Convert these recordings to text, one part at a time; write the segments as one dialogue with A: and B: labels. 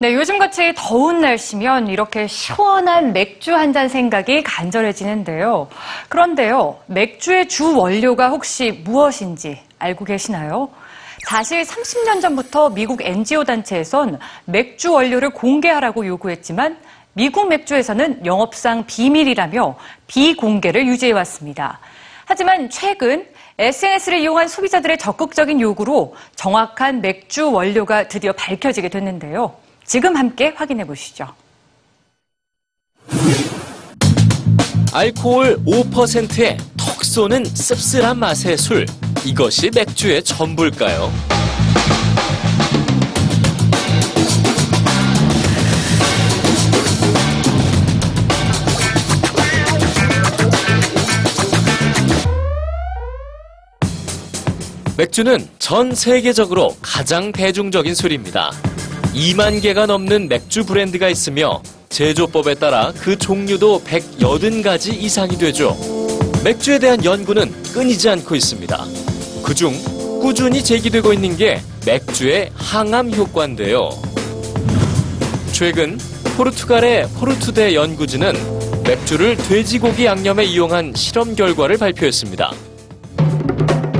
A: 네, 요즘같이 더운 날씨면 이렇게 시원한 맥주 한 잔 생각이 간절해지는데요. 그런데요, 맥주의 주 원료가 혹시 무엇인지 알고 계시나요? 사실 30년 전부터 미국 NGO 단체에선 맥주 원료를 공개하라고 요구했지만 미국 맥주에서는 영업상 비밀이라며 비공개를 유지해 왔습니다. 하지만 최근 SNS를 이용한 소비자들의 적극적인 요구로 정확한 맥주 원료가 드디어 밝혀지게 됐는데요. 지금 함께 확인해 보시죠.
B: 알코올 5%에 턱 쏘는 씁쓸한 맛의 술. 이것이 맥주의 전부일까요? 맥주는 전 세계적으로 가장 대중적인 술입니다. 2만 개가 넘는 맥주 브랜드가 있으며 제조법에 따라 그 종류도 180가지 이상이 되죠. 맥주에 대한 연구는 끊이지 않고 있습니다. 그중 꾸준히 제기되고 있는 게 맥주의 항암 효과인데요. 최근 포르투갈의 포르투대 연구진은 맥주를 돼지고기 양념에 이용한 실험 결과를 발표했습니다.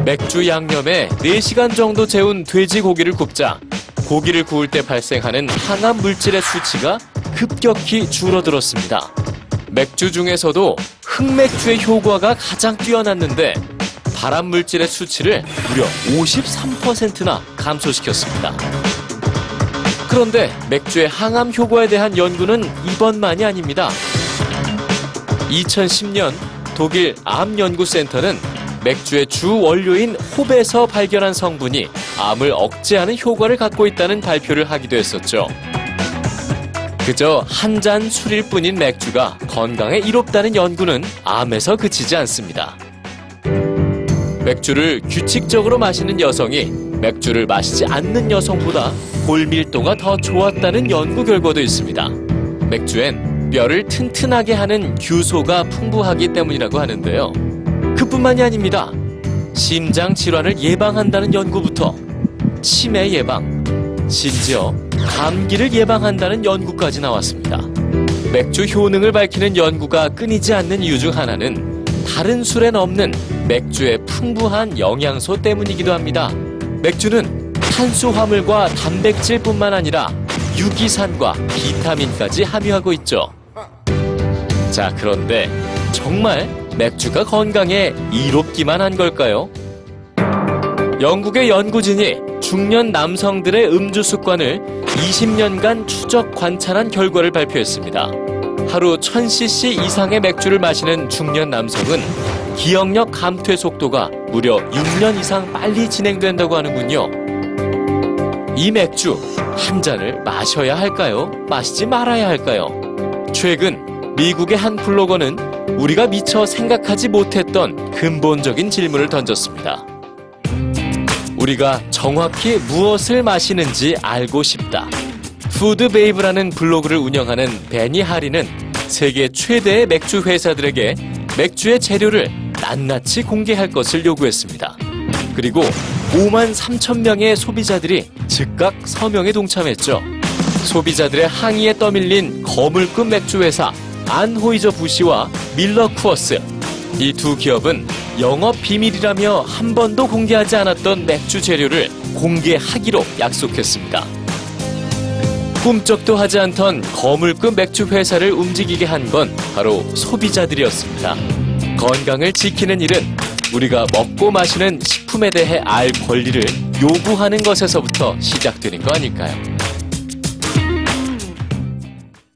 B: 맥주 양념에 4시간 정도 재운 돼지고기를 굽자 고기를 구울 때 발생하는 항암 물질의 수치가 급격히 줄어들었습니다. 맥주 중에서도 흑맥주의 효과가 가장 뛰어났는데 발암 물질의 수치를 무려 53%나 감소시켰습니다. 그런데 맥주의 항암 효과에 대한 연구는 이번만이 아닙니다. 2010년 독일 암연구센터는 맥주의 주 원료인 홉에서 발견한 성분이 암을 억제하는 효과를 갖고 있다는 발표를 하기도 했었죠. 그저 한 잔 술일 뿐인 맥주가 건강에 이롭다는 연구는 암에서 그치지 않습니다. 맥주를 규칙적으로 마시는 여성이 맥주를 마시지 않는 여성보다 골밀도가 더 좋았다는 연구 결과도 있습니다. 맥주엔 뼈를 튼튼하게 하는 규소가 풍부하기 때문이라고 하는데요. 그뿐만이 아닙니다. 심장 질환을 예방한다는 연구부터 치매 예방, 심지어 감기를 예방한다는 연구까지 나왔습니다. 맥주 효능을 밝히는 연구가 끊이지 않는 이유 중 하나는 다른 술엔 없는 맥주의 풍부한 영양소 때문이기도 합니다. 맥주는 탄수화물과 단백질뿐만 아니라 유기산과 비타민까지 함유하고 있죠. 자, 그런데 정말 맥주가 건강에 이롭기만 한 걸까요? 영국의 연구진이 중년 남성들의 음주 습관을 20년간 추적 관찰한 결과를 발표했습니다. 하루 1000cc 이상의 맥주를 마시는 중년 남성은 기억력 감퇴 속도가 무려 6년 이상 빨리 진행된다고 하는군요. 이 맥주 한 잔을 마셔야 할까요? 마시지 말아야 할까요? 최근 미국의 한 블로거는 우리가 미처 생각하지 못했던 근본적인 질문을 던졌습니다. 우리가 정확히 무엇을 마시는지 알고 싶다. 푸드베이브라는 블로그를 운영하는 베니 하리는 세계 최대의 맥주 회사들에게 맥주의 재료를 낱낱이 공개할 것을 요구했습니다. 그리고 5만 3천 명의 소비자들이 즉각 서명에 동참했죠. 소비자들의 항의에 떠밀린 거물급 맥주 회사 안호이저 부시와 밀러 쿠어스 이 두 기업은 영업 비밀이라며 한 번도 공개하지 않았던 맥주 재료를 공개하기로 약속했습니다. 꿈쩍도 하지 않던 거물급 맥주 회사를 움직이게 한 건 바로 소비자들이었습니다. 건강을 지키는 일은 우리가 먹고 마시는 식품에 대해 알 권리를 요구하는 것에서부터 시작되는 거 아닐까요?